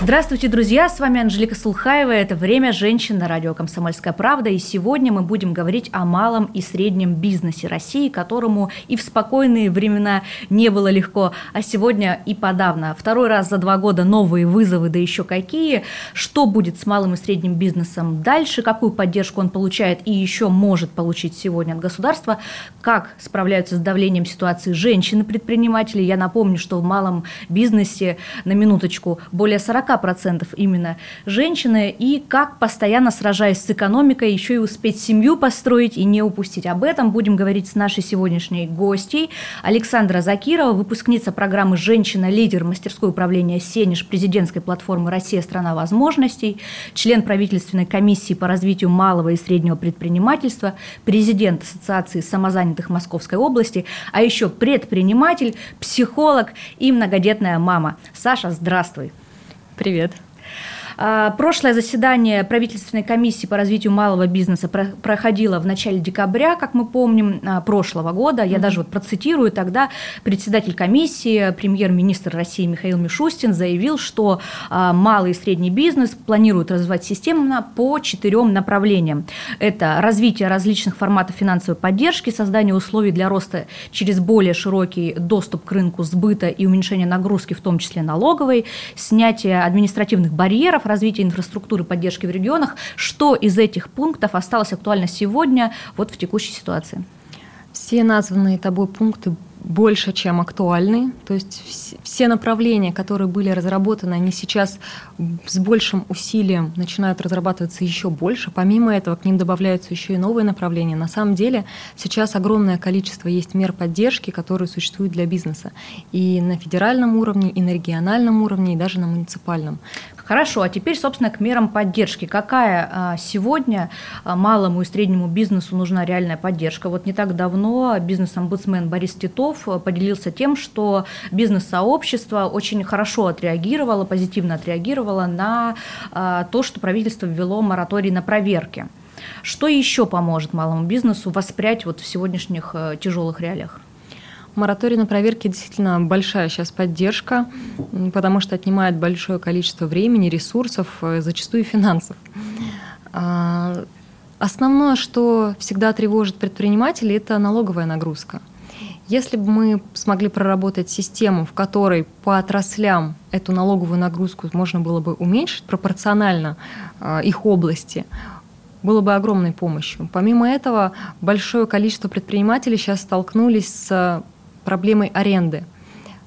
Здравствуйте, друзья! С вами Анжелика Сулхаева. Это «Время женщин» на радио «Комсомольская правда». И сегодня мы будем говорить о малом и среднем бизнесе России, которому и в спокойные времена не было легко, а сегодня и подавно. Второй раз за два года новые вызовы, да еще какие. Что будет с малым и средним бизнесом дальше? Какую поддержку он получает и еще может получить сегодня от государства? Как справляются с давлением ситуации женщины-предприниматели? Я напомню, что в малом бизнесе, на минуточку, более 40 40% именно женщины, и как, постоянно сражаясь с экономикой, еще и успеть семью построить и не упустить. Об этом будем говорить с нашей сегодняшней гостьей. Александра Закирова, выпускница программы «Женщина-лидер» мастерской управления «Сенеж» президентской платформы «Россия – страна возможностей», член правительственной комиссии по развитию малого и среднего предпринимательства, президент Ассоциации самозанятых Московской области, а еще предприниматель, психолог и многодетная мама. Саша, здравствуй. Привет. А, прошлое заседание правительственной комиссии по развитию малого бизнеса проходило в начале декабря, как мы помним, а, прошлого года. Я mm-hmm. даже вот процитирую, тогда председатель комиссии, премьер-министр России Михаил Мишустин заявил, что а, малый и средний бизнес планируют развивать системно по четырем направлениям. Это развитие различных форматов финансовой поддержки, создание условий для роста через более широкий доступ к рынку сбыта и уменьшение нагрузки, в том числе налоговой, снятие административных барьеров, развития инфраструктуры поддержки в регионах. Что из этих пунктов осталось актуально сегодня вот в текущей ситуации? Все названные тобой пункты больше, чем актуальны. То есть все направления, которые были разработаны, они сейчас с большим усилием начинают разрабатываться еще больше. Помимо этого, к ним добавляются еще и новые направления. На самом деле сейчас огромное количество есть мер поддержки, которые существуют для бизнеса. И на федеральном уровне, и на региональном уровне, и даже на муниципальном. Хорошо, а теперь, собственно, к мерам поддержки. Какая а, сегодня а, малому и среднему бизнесу нужна реальная поддержка? Вот не так давно бизнес-омбудсмен Борис Титов а, поделился тем, что бизнес-сообщество очень хорошо отреагировало, позитивно отреагировало на то, что правительство ввело мораторий на проверки. Что еще поможет малому бизнесу воспрять вот в сегодняшних тяжелых реалиях? Мораторий на проверки действительно большая сейчас поддержка, потому что отнимает большое количество времени, ресурсов, э, зачастую финансов. А, основное, что всегда тревожит предпринимателей, это налоговая нагрузка. Если бы мы смогли проработать систему, в которой по отраслям эту налоговую нагрузку можно было бы уменьшить пропорционально э, их области, было бы огромной помощью. Помимо этого, большое количество предпринимателей сейчас столкнулись с проблемой аренды.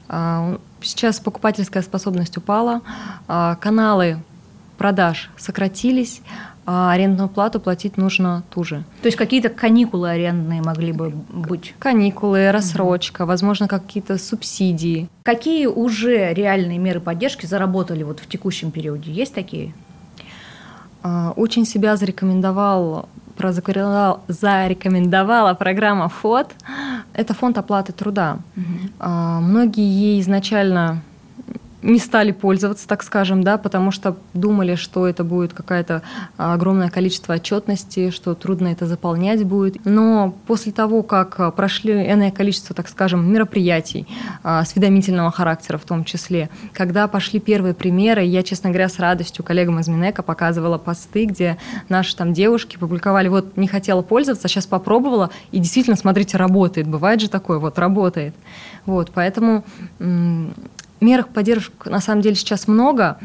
А, сейчас покупательская способность упала, а, каналы продаж сократились, а арендную плату платить нужно ту же. То есть какие-то каникулы арендные могли бы быть? Каникулы, рассрочка, угу. возможно, какие-то субсидии. Какие уже реальные меры поддержки заработали вот в текущем периоде? Есть такие? Очень себя зарекомендовал зарекомендовала программа ФОД. Это фонд оплаты труда. Угу. Многие ей изначально не стали пользоваться, так скажем, да, потому что думали, что это будет какое-то а, огромное количество отчетности, что трудно это заполнять будет. Но после того, как а, прошли энное количество, так скажем, мероприятий а, осведомительного характера в том числе, когда пошли первые примеры, я, честно говоря, с радостью коллегам из Минека показывала посты, где наши там девушки публиковали, вот не хотела пользоваться, сейчас попробовала, и действительно, смотрите, работает. Бывает же такое, вот работает. Вот, поэтому Мерах поддержки на самом деле сейчас много.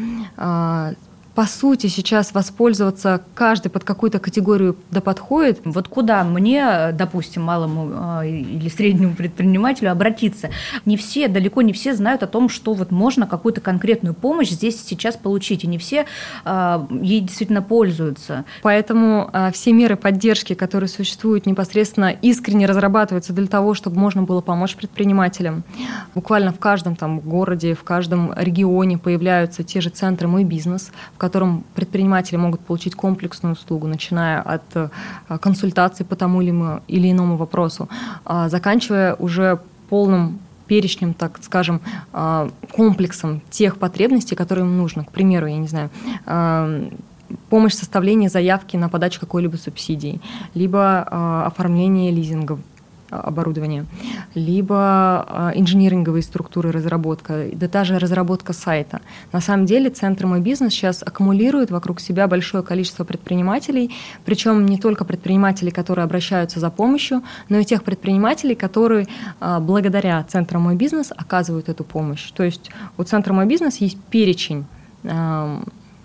А, по сути, сейчас воспользоваться каждый под какую-то категорию да подходит. Вот куда мне, допустим, малому э, или среднему предпринимателю обратиться? Не все, далеко не все знают о том, что вот можно какую-то конкретную помощь здесь сейчас получить, и не все э, ей действительно пользуются. Поэтому э, все меры поддержки, которые существуют непосредственно, искренне разрабатываются для того, чтобы можно было помочь предпринимателям. Буквально в каждом там городе, в каждом регионе появляются те же центры «Мой бизнес», в котором предприниматели могут получить комплексную услугу, начиная от э, консультаций по тому или иному вопросу, а, заканчивая уже полным перечнем, так скажем, а, комплексом тех потребностей, которые им нужно. К примеру, я не знаю, а, помощь в составлении заявки на подачу какой-либо субсидии, либо оформление лизингов оборудования, либо а, инжиниринговые структуры разработка, да даже разработка сайта. На самом деле Центр «Мой бизнес» сейчас аккумулирует вокруг себя большое количество предпринимателей, причем не только предпринимателей, которые обращаются за помощью, но и тех предпринимателей, которые а, благодаря Центру «Мой бизнес» оказывают эту помощь. То есть у Центра «Мой бизнес» есть перечень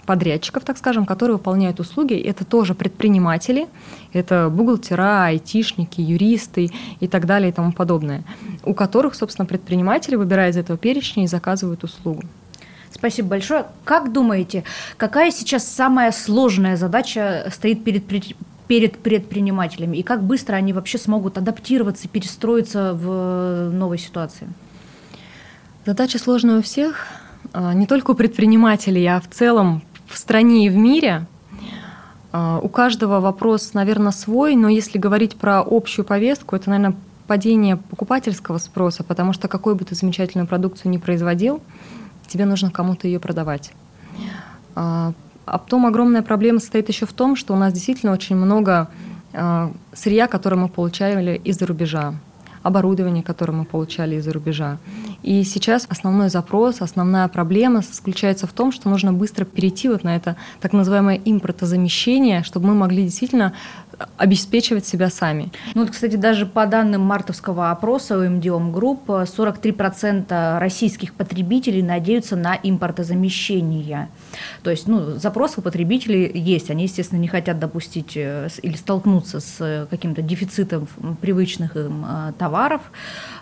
подрядчиков, так скажем, которые выполняют услуги. Это тоже предприниматели, это бухгалтера, айтишники, юристы и так далее и тому подобное, у которых, собственно, предприниматели, выбирая из этого перечня, и заказывают услугу. Спасибо большое. Как думаете, какая сейчас самая сложная задача стоит перед перед предпринимателями и как быстро они вообще смогут адаптироваться, перестроиться в новой ситуации? Задача сложная у всех, а, не только у предпринимателей, а в целом в стране и в мире. А, у каждого вопрос, наверное, свой, но если говорить про общую повестку, это, наверное, падение покупательского спроса, потому что какой бы ты замечательную продукцию ни производил, тебе нужно кому-то ее продавать. А, а потом огромная проблема состоит еще в том, что у нас действительно очень много а, сырья, которое мы получали из-за рубежа оборудование, которое мы получали из-за рубежа. И сейчас основной запрос, основная проблема заключается в том, что нужно быстро перейти вот на это так называемое импортозамещение, чтобы мы могли действительно обеспечивать себя сами. Ну вот, кстати, даже по данным мартовского опроса у МДОМ Групп 43% российских потребителей надеются на импортозамещение. То есть, ну, запрос у потребителей есть. Они, естественно, не хотят допустить э, или столкнуться с каким-то дефицитом привычных им э, товаров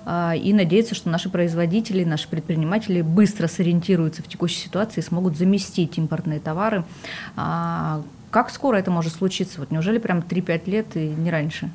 и надеются, что наши производители, наши предприниматели быстро сориентируются в текущей ситуации и смогут заместить импортные товары, а, как скоро это может случиться? Вот неужели прям 3-5 лет и не раньше?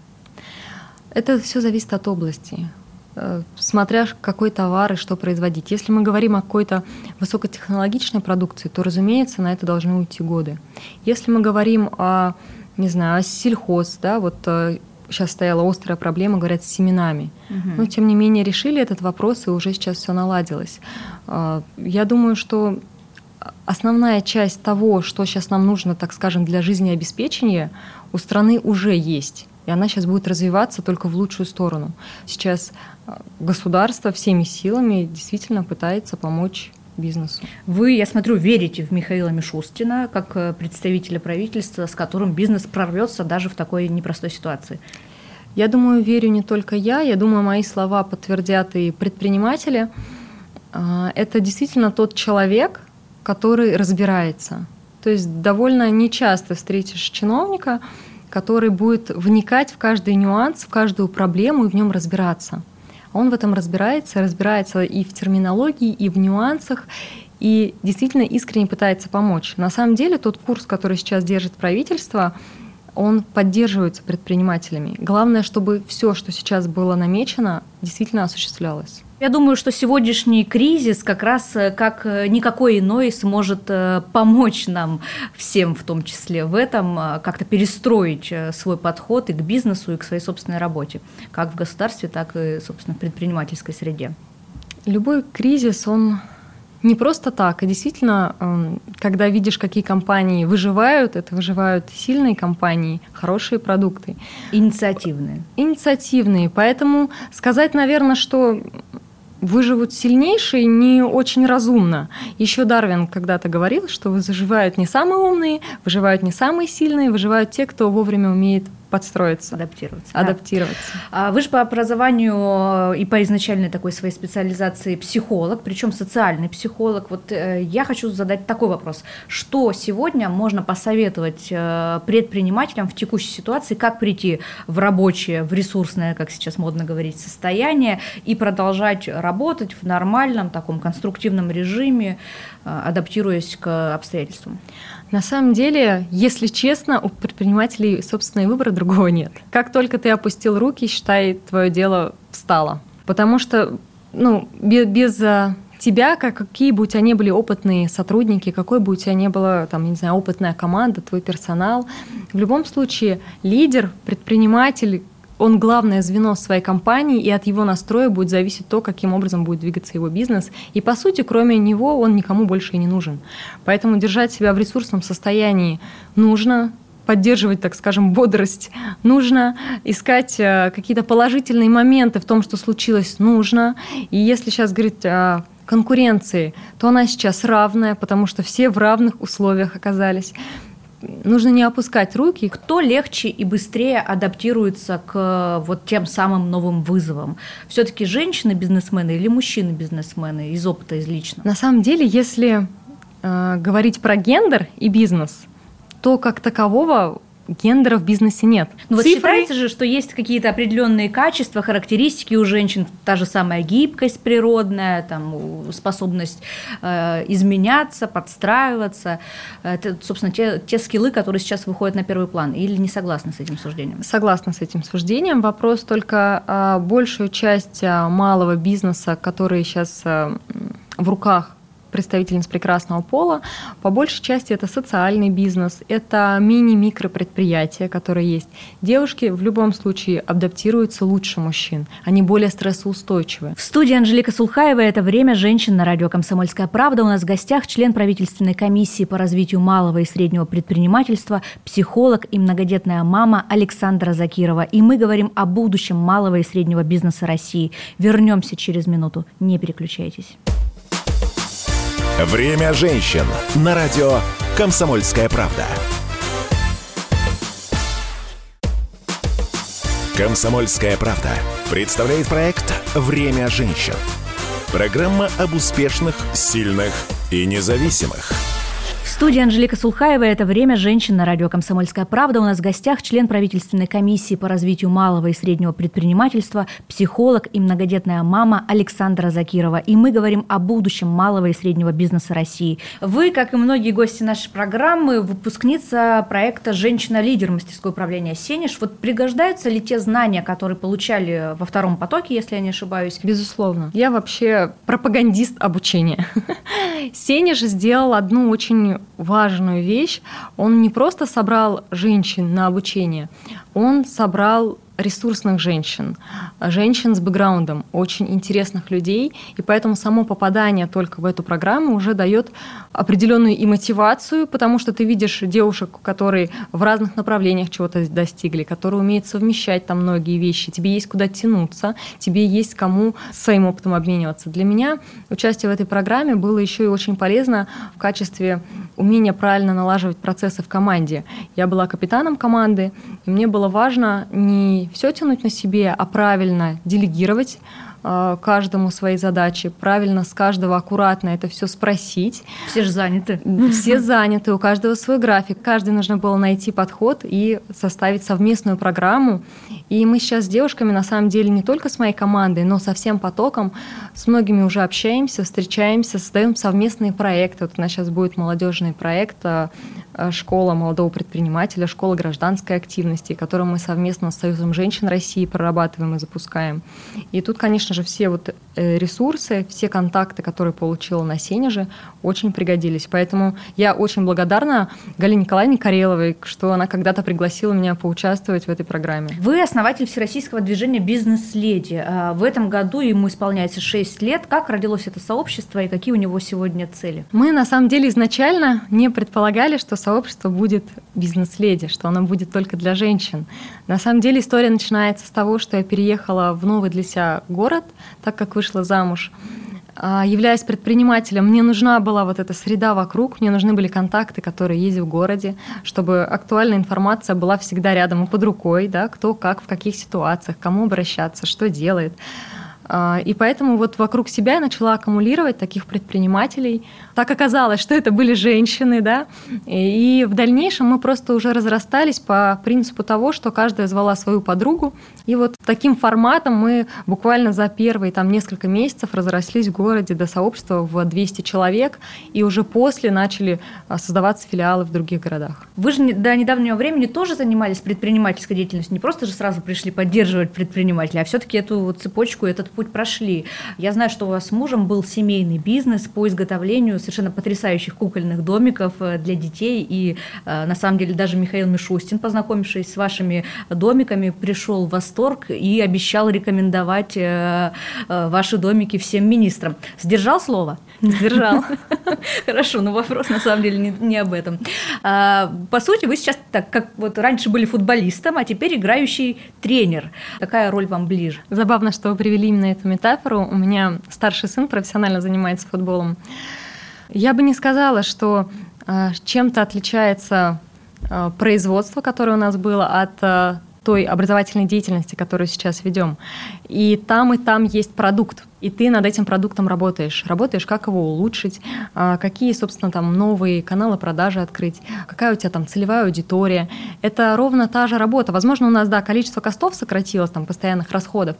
Это все зависит от области э, смотря какой товар и что производить. Если мы говорим о какой-то высокотехнологичной продукции, то, разумеется, на это должны уйти годы. Если мы говорим о, не знаю, о сельхоз, да, вот сейчас э, стояла острая проблема, говорят, с семенами. Угу. Но, тем не менее, решили этот вопрос, и уже сейчас все наладилось. Э, я думаю, что основная часть того, что сейчас нам нужно, так скажем, для жизнеобеспечения, у страны уже есть. И она сейчас будет развиваться только в лучшую сторону. Сейчас э, государство всеми силами действительно пытается помочь бизнесу. Вы, я смотрю, верите в Михаила Мишустина как э, представителя правительства, с которым бизнес прорвется даже в такой непростой ситуации. Я думаю, верю не только я, я думаю, мои слова подтвердят и предприниматели. Э, это действительно тот человек, который разбирается. То есть довольно нечасто встретишь чиновника, который будет вникать в каждый нюанс, в каждую проблему и в нем разбираться. Он в этом разбирается, разбирается и в терминологии, и в нюансах, и действительно искренне пытается помочь. На самом деле тот курс, который сейчас держит правительство, он поддерживается предпринимателями. Главное, чтобы все, что сейчас было намечено, действительно осуществлялось. Я думаю, что сегодняшний кризис как раз э, как э, никакой иной сможет э, помочь нам всем, в том числе в этом, как-то перестроить свой подход и к бизнесу, и к своей собственной работе, как в государстве, так и, собственно, в предпринимательской среде. Любой кризис, он не просто так. И действительно, эм, когда видишь, какие компании выживают, это выживают сильные компании, хорошие продукты. Инициативные. Инициативные. Поэтому сказать, наверное, что выживут сильнейшие не очень разумно. Еще Дарвин когда-то говорил, что выживают не самые умные, выживают не самые сильные, выживают те, кто вовремя умеет подстроиться. Адаптироваться. Адаптироваться. Да. Вы же по образованию и по изначальной такой своей специализации психолог, причем социальный психолог. Вот э, я хочу задать такой вопрос. Что сегодня можно посоветовать э, предпринимателям в текущей ситуации, как прийти в рабочее, в ресурсное, как сейчас модно говорить, состояние и продолжать работать в нормальном таком конструктивном режиме, э, адаптируясь к обстоятельствам? На самом деле, если честно, у предпринимателей собственного выбора другого нет. Как только ты опустил руки, считай, твое дело встало. Потому что ну, без, без а, тебя, как, какие бы у тебя ни были опытные сотрудники, какой бы у тебя ни была, там, не знаю, опытная команда, твой персонал, в любом случае лидер, предприниматель, он главное звено своей компании, и от его настроя будет зависеть то, каким образом будет двигаться его бизнес. И, по сути, кроме него он никому больше и не нужен. Поэтому держать себя в ресурсном состоянии нужно, поддерживать, так скажем, бодрость нужно, искать э, какие-то положительные моменты в том, что случилось, нужно. И если сейчас говорить о конкуренции, то она сейчас равная, потому что все в равных условиях оказались нужно не опускать руки. Кто легче и быстрее адаптируется к вот тем самым новым вызовам? Все-таки женщины-бизнесмены или мужчины-бизнесмены из опыта, из личного? На самом деле, если э, говорить про гендер и бизнес, то как такового гендера в бизнесе нет. Ну вот считается же, что есть какие-то определенные качества, характеристики у женщин, та же самая гибкость природная, там, способность э, изменяться, подстраиваться. Это, собственно, те, те скиллы, которые сейчас выходят на первый план. Или не согласны с этим суждением? Согласна с этим суждением. Вопрос только э, большую часть э, малого бизнеса, который сейчас э, в руках представительниц прекрасного пола. По большей части это социальный бизнес, это мини-микропредприятия, которые есть. Девушки в любом случае адаптируются лучше мужчин, они более стрессоустойчивы. В студии Анжелика Сулхаева «Это время женщин» на радио «Комсомольская правда». У нас в гостях член правительственной комиссии по развитию малого и среднего предпринимательства, психолог и многодетная мама Александра Закирова. И мы говорим о будущем малого и среднего бизнеса России. Вернемся через минуту. Не переключайтесь. Время женщин на радио «Комсомольская правда». «Комсомольская правда» представляет проект «Время женщин». Программа об успешных, сильных и независимых – студии Анжелика Сулхаева. Это «Время женщин» на радио «Комсомольская правда». У нас в гостях член правительственной комиссии по развитию малого и среднего предпринимательства, психолог и многодетная мама Александра Закирова. И мы говорим о будущем малого и среднего бизнеса России. Вы, как и многие гости нашей программы, выпускница проекта «Женщина-лидер» мастерское управление «Сенеж». Вот пригождаются ли те знания, которые получали во втором потоке, если я не ошибаюсь? Безусловно. Я вообще пропагандист обучения. Сенеж сделал одну очень важную вещь. Он не просто собрал женщин на обучение, он собрал ресурсных женщин, женщин с бэкграундом, очень интересных людей, и поэтому само попадание только в эту программу уже дает определенную и мотивацию, потому что ты видишь девушек, которые в разных направлениях чего-то достигли, которые умеют совмещать там многие вещи, тебе есть куда тянуться, тебе есть кому своим опытом обмениваться. Для меня участие в этой программе было еще и очень полезно в качестве умения правильно налаживать процессы в команде. Я была капитаном команды, и мне было важно не все тянуть на себе, а правильно делегировать э, каждому свои задачи, правильно с каждого аккуратно это все спросить. Все же заняты. Все заняты, у каждого свой график. Каждый нужно было найти подход и составить совместную программу. И мы сейчас с девушками, на самом деле, не только с моей командой, но со всем потоком, с многими уже общаемся, встречаемся, создаем совместные проекты. Вот у нас сейчас будет молодежный проект э, школа молодого предпринимателя, школа гражданской активности, которую мы совместно с Союзом женщин России прорабатываем и запускаем. И тут, конечно же, все вот э, ресурсы, все контакты, которые получила на Сенеже, очень пригодились. Поэтому я очень благодарна Галине Николаевне Кареловой, что она когда-то пригласила меня поучаствовать в этой программе. Вы основатель Всероссийского движения «Бизнес-леди». А в этом году ему исполняется 6 лет. Как родилось это сообщество и какие у него сегодня цели? Мы, на самом деле, изначально не предполагали, что сообщество будет бизнес-леди, что оно будет только для женщин. На самом деле история начинается с того, что я переехала в новый для себя город, так как вышла замуж. А, являясь предпринимателем, мне нужна была вот эта среда вокруг, мне нужны были контакты, которые есть в городе, чтобы актуальная информация была всегда рядом и под рукой, да, кто как, в каких ситуациях, кому обращаться, что делает. А, и поэтому вот вокруг себя я начала аккумулировать таких предпринимателей. Так оказалось, что это были женщины, да. И в дальнейшем мы просто уже разрастались по принципу того, что каждая звала свою подругу. И вот таким форматом мы буквально за первые там несколько месяцев разрослись в городе до сообщества в 200 человек. И уже после начали а, создаваться филиалы в других городах. Вы же до недавнего времени тоже занимались предпринимательской деятельностью. Не просто же сразу пришли поддерживать предпринимателей, а все-таки эту вот цепочку, этот путь путь прошли. Я знаю, что у вас с мужем был семейный бизнес по изготовлению совершенно потрясающих кукольных домиков э, для детей. И э, на самом деле даже Михаил Мишустин, познакомившись с вашими домиками, пришел в восторг и обещал рекомендовать э, ваши домики всем министрам. Сдержал слово? Сдержал. Хорошо, но вопрос на самом деле не, не об этом. А, по сути, вы сейчас так, как вот раньше были футболистом, а теперь играющий тренер. Какая роль вам ближе? Забавно, что вы привели именно эту метафору. У меня старший сын профессионально занимается футболом. Я бы не сказала, что э, чем-то отличается э, производство, которое у нас было, от э, той образовательной деятельности, которую сейчас ведем. И там, и там есть продукт и ты над этим продуктом работаешь. Работаешь, как его улучшить, а, какие, собственно, там новые каналы продажи открыть, какая у тебя там целевая аудитория. Это ровно та же работа. Возможно, у нас, да, количество костов сократилось, там, постоянных расходов,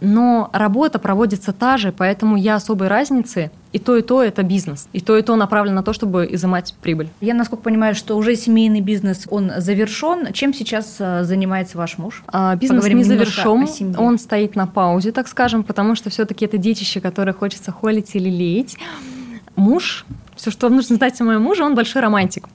но работа проводится та же, поэтому я особой разницы и то, и то это бизнес. И то, и то направлено на то, чтобы изымать прибыль. Я, насколько понимаю, что уже семейный бизнес, он завершен. Чем сейчас э, занимается ваш муж? А, бизнес Поговорим не завершен. Он стоит на паузе, так скажем, потому что все-таки это детище, которое хочется холить или леять. Муж все, что нужно знать о моем муже, он большой романтик.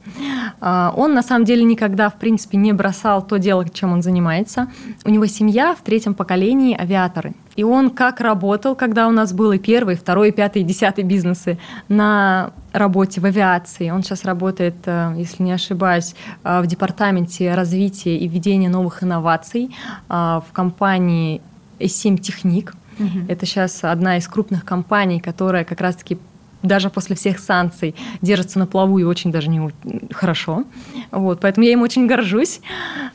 А, он на самом деле никогда, в принципе, не бросал то дело, чем он занимается. У него семья в третьем поколении авиаторы. И он как работал, когда у нас был и первый, и второй, и пятый, и десятый бизнесы на работе в авиации. Он сейчас работает, э, если не ошибаюсь, э, в департаменте развития и введения новых инноваций э, в компании S7 Техник. Угу. Это сейчас одна из крупных компаний, которая как раз-таки даже после всех санкций держится на плаву и очень даже не хорошо. Вот, поэтому я им очень горжусь.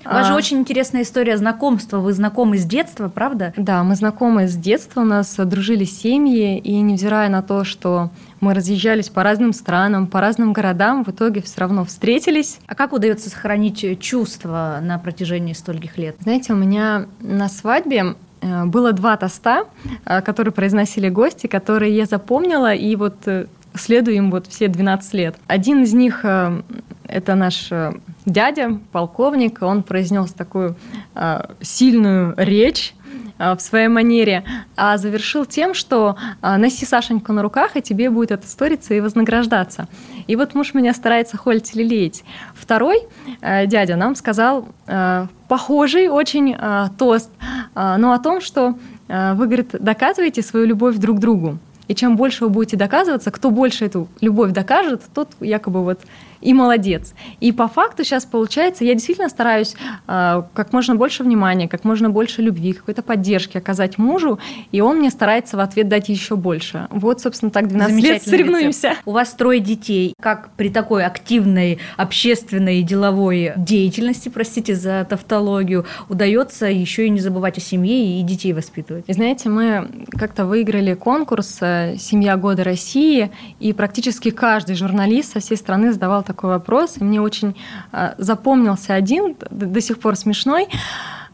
У вас же а, очень интересная история знакомства. Вы знакомы с детства, правда? Да, мы знакомы с детства, у нас дружили семьи, и невзирая на то, что мы разъезжались по разным странам, по разным городам, в итоге все равно встретились. А как удается сохранить чувства на протяжении стольких лет? Знаете, у меня на свадьбе было два тоста, э, которые произносили гости, которые я запомнила, и вот э, следую им вот все 12 лет. Один из них – это наш дядя, полковник, он произнес такую сильную речь, в своей манере, а завершил тем, что носи Сашеньку на руках, и тебе будет это сториться и вознаграждаться. И вот муж меня старается холить или леять. Второй дядя нам сказал похожий очень э, тост, э, но о том, что э, вы, говорит, доказываете свою любовь друг другу. И чем больше вы будете доказываться, кто больше эту любовь докажет, тот якобы вот и молодец. И по факту сейчас получается, я действительно стараюсь э, как можно больше внимания, как можно больше любви, какой-то поддержки оказать мужу, и он мне старается в ответ дать еще больше. Вот, собственно, так 12 лет соревнуемся. У вас трое детей. Как при такой активной общественной и деловой деятельности, простите за тавтологию, удается еще и не забывать о семье и детей воспитывать? И знаете, мы как-то выиграли конкурс э, «Семья года России», и практически каждый журналист со всей страны задавал такой вопрос, и мне очень э, запомнился один, до сих пор смешной.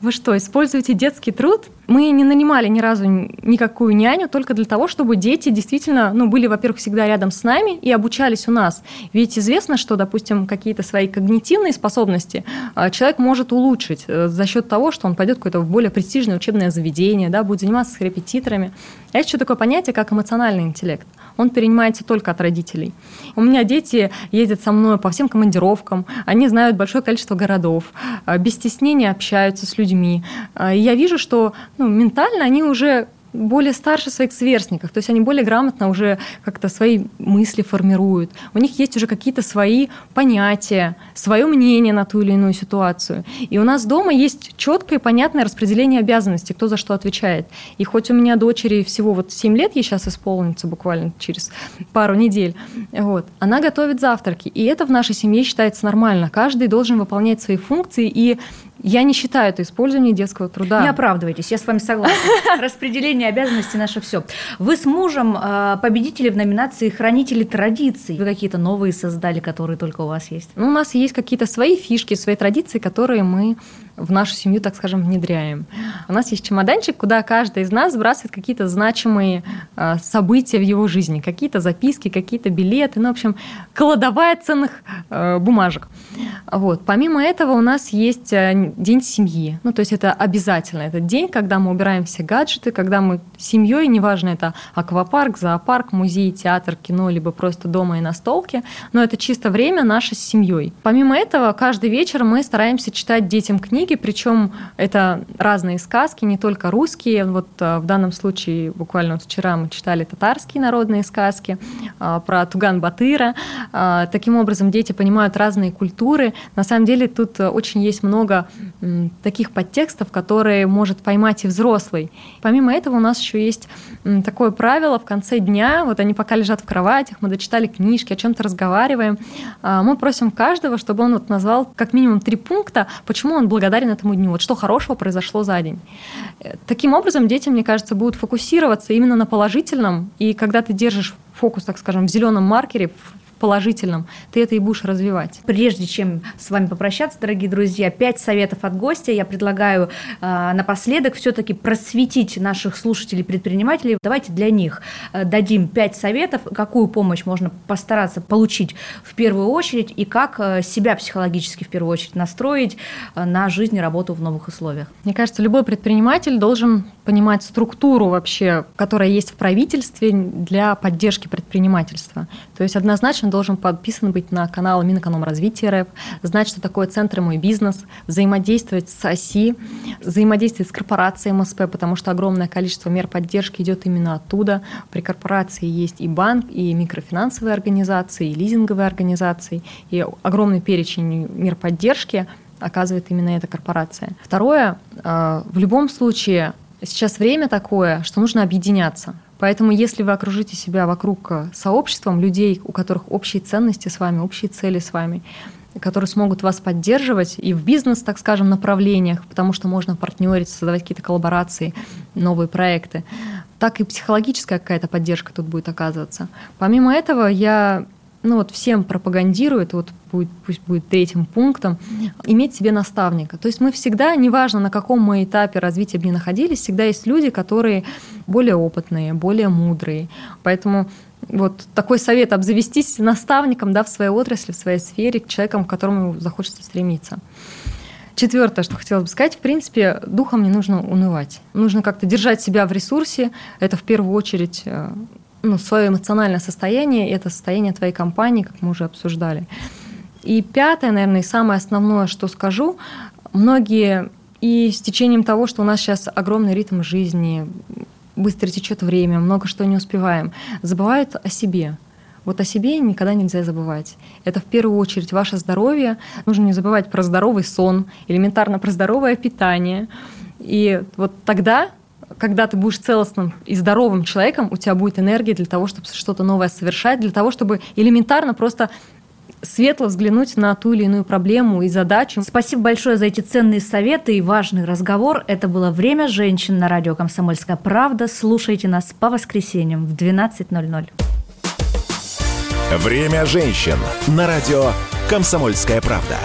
Вы что, используете детский труд? Мы не нанимали ни разу никакую няню только для того, чтобы дети действительно ну, были, во-первых, всегда рядом с нами и обучались у нас. Ведь известно, что, допустим, какие-то свои когнитивные способности а, человек может улучшить э, за счет того, что он пойдет в какое-то более престижное учебное заведение, да, будет заниматься с репетиторами. А еще такое понятие, как эмоциональный интеллект. Он перенимается только от родителей. У меня дети ездят со мной по всем командировкам, они знают большое количество городов, а, без стеснения общаются с людьми. А, и я вижу, что ну, ментально они уже более старше своих сверстников, то есть они более грамотно уже как-то свои мысли формируют. У них есть уже какие-то свои понятия, свое мнение на ту или иную ситуацию. И у нас дома есть четкое и понятное распределение обязанностей, кто за что отвечает. И хоть у меня дочери всего вот 7 лет, ей сейчас исполнится буквально через пару недель, вот, она готовит завтраки. И это в нашей семье считается нормально. Каждый должен выполнять свои функции и я не считаю это использование детского труда. Не оправдывайтесь, я с вами согласна. Распределение обязанностей наше все. Вы с мужем а, победители в номинации «Хранители традиций». Вы какие-то новые создали, которые только у вас есть? Ну, у нас есть какие-то свои фишки, свои традиции, которые мы в нашу семью, так скажем, внедряем. У нас есть чемоданчик, куда каждый из нас сбрасывает какие-то значимые э, события в его жизни, какие-то записки, какие-то билеты, ну, в общем, кладовая ценных э, бумажек. Вот. Помимо этого у нас есть э, день семьи. Ну, то есть это обязательно. Это день, когда мы убираем все гаджеты, когда мы семьей, неважно, это аквапарк, зоопарк, музей, театр, кино, либо просто дома и на столке, но это чисто время наше с семьей. Помимо этого, каждый вечер мы стараемся читать детям книги, причем это разные сказки, не только русские. Вот э, в данном случае буквально вчера мы читали татарские народные сказки э, про Туган Батыра. Таким образом, дети понимают разные культуры. На самом деле тут очень есть много таких подтекстов, которые может поймать и взрослый. Помимо этого у нас еще есть такое правило в конце дня, вот они пока лежат в кроватях, мы дочитали книжки, о чем-то разговариваем, а, мы просим каждого, чтобы он вот назвал как минимум три пункта, почему он благодарен этому дню, вот что хорошего произошло за день. Э, таким образом дети, мне кажется, будут фокусироваться именно на положительном, и когда ты держишь фокус, так скажем, в зеленом маркере, положительном, ты это и будешь развивать. Прежде чем с вами попрощаться, дорогие друзья, пять советов от гостя. Я предлагаю э, напоследок все-таки просветить наших слушателей-предпринимателей. Давайте для них э, дадим пять советов, какую помощь можно постараться получить в первую очередь и как э, себя психологически в первую очередь настроить э, на жизнь и работу в новых условиях. Мне кажется, любой предприниматель должен понимать структуру вообще, которая есть в правительстве для поддержки предпринимательства. То есть однозначно должен подписан быть на канал Минэкономразвития РФ, знать, что такое центр «Мой бизнес», взаимодействовать с ОСИ, взаимодействовать с корпорацией МСП, потому что огромное количество мер поддержки идет именно оттуда. При корпорации есть и банк, и микрофинансовые организации, и лизинговые организации, и огромный перечень мер поддержки оказывает именно эта корпорация. Второе, э, в любом случае сейчас время такое, что нужно объединяться. Поэтому если вы окружите себя вокруг э, сообществом людей, у которых общие ценности с вами, общие цели с вами, которые смогут вас поддерживать и в бизнес, так скажем, направлениях, потому что можно партнерить, создавать какие-то коллаборации, новые проекты, так и психологическая какая-то поддержка тут будет оказываться. Помимо этого, я ну вот всем пропагандирует, вот будет, пусть будет третьим пунктом, иметь себе наставника. То есть мы всегда, неважно на каком мы этапе развития бы ни находились, всегда есть люди, которые более опытные, более мудрые. Поэтому вот такой совет обзавестись наставником да, в своей отрасли, в своей сфере, человеком, к которому захочется стремиться. Четвертое, что хотела бы сказать, в принципе, духом не нужно унывать. Нужно как-то держать себя в ресурсе. Это в первую очередь э, ну, свое эмоциональное состояние, и это состояние твоей компании, как мы уже обсуждали. И пятое, наверное, и самое основное, что скажу, многие и с течением того, что у нас сейчас огромный ритм жизни, быстро течет время, много что не успеваем, забывают о себе. Вот о себе никогда нельзя забывать. Это в первую очередь ваше здоровье. Нужно не забывать про здоровый сон, элементарно про здоровое питание. И вот тогда когда ты будешь целостным и здоровым человеком, у тебя будет энергия для того, чтобы что-то новое совершать, для того, чтобы элементарно просто светло взглянуть на ту или иную проблему и задачу. Spасибо большое за эти ценные советы и важный разговор. Это было «Время женщин» на радио «Комсомольская правда». Слушайте нас по воскресеньям в 12.00. «Время женщин» на радио «Комсомольская правда».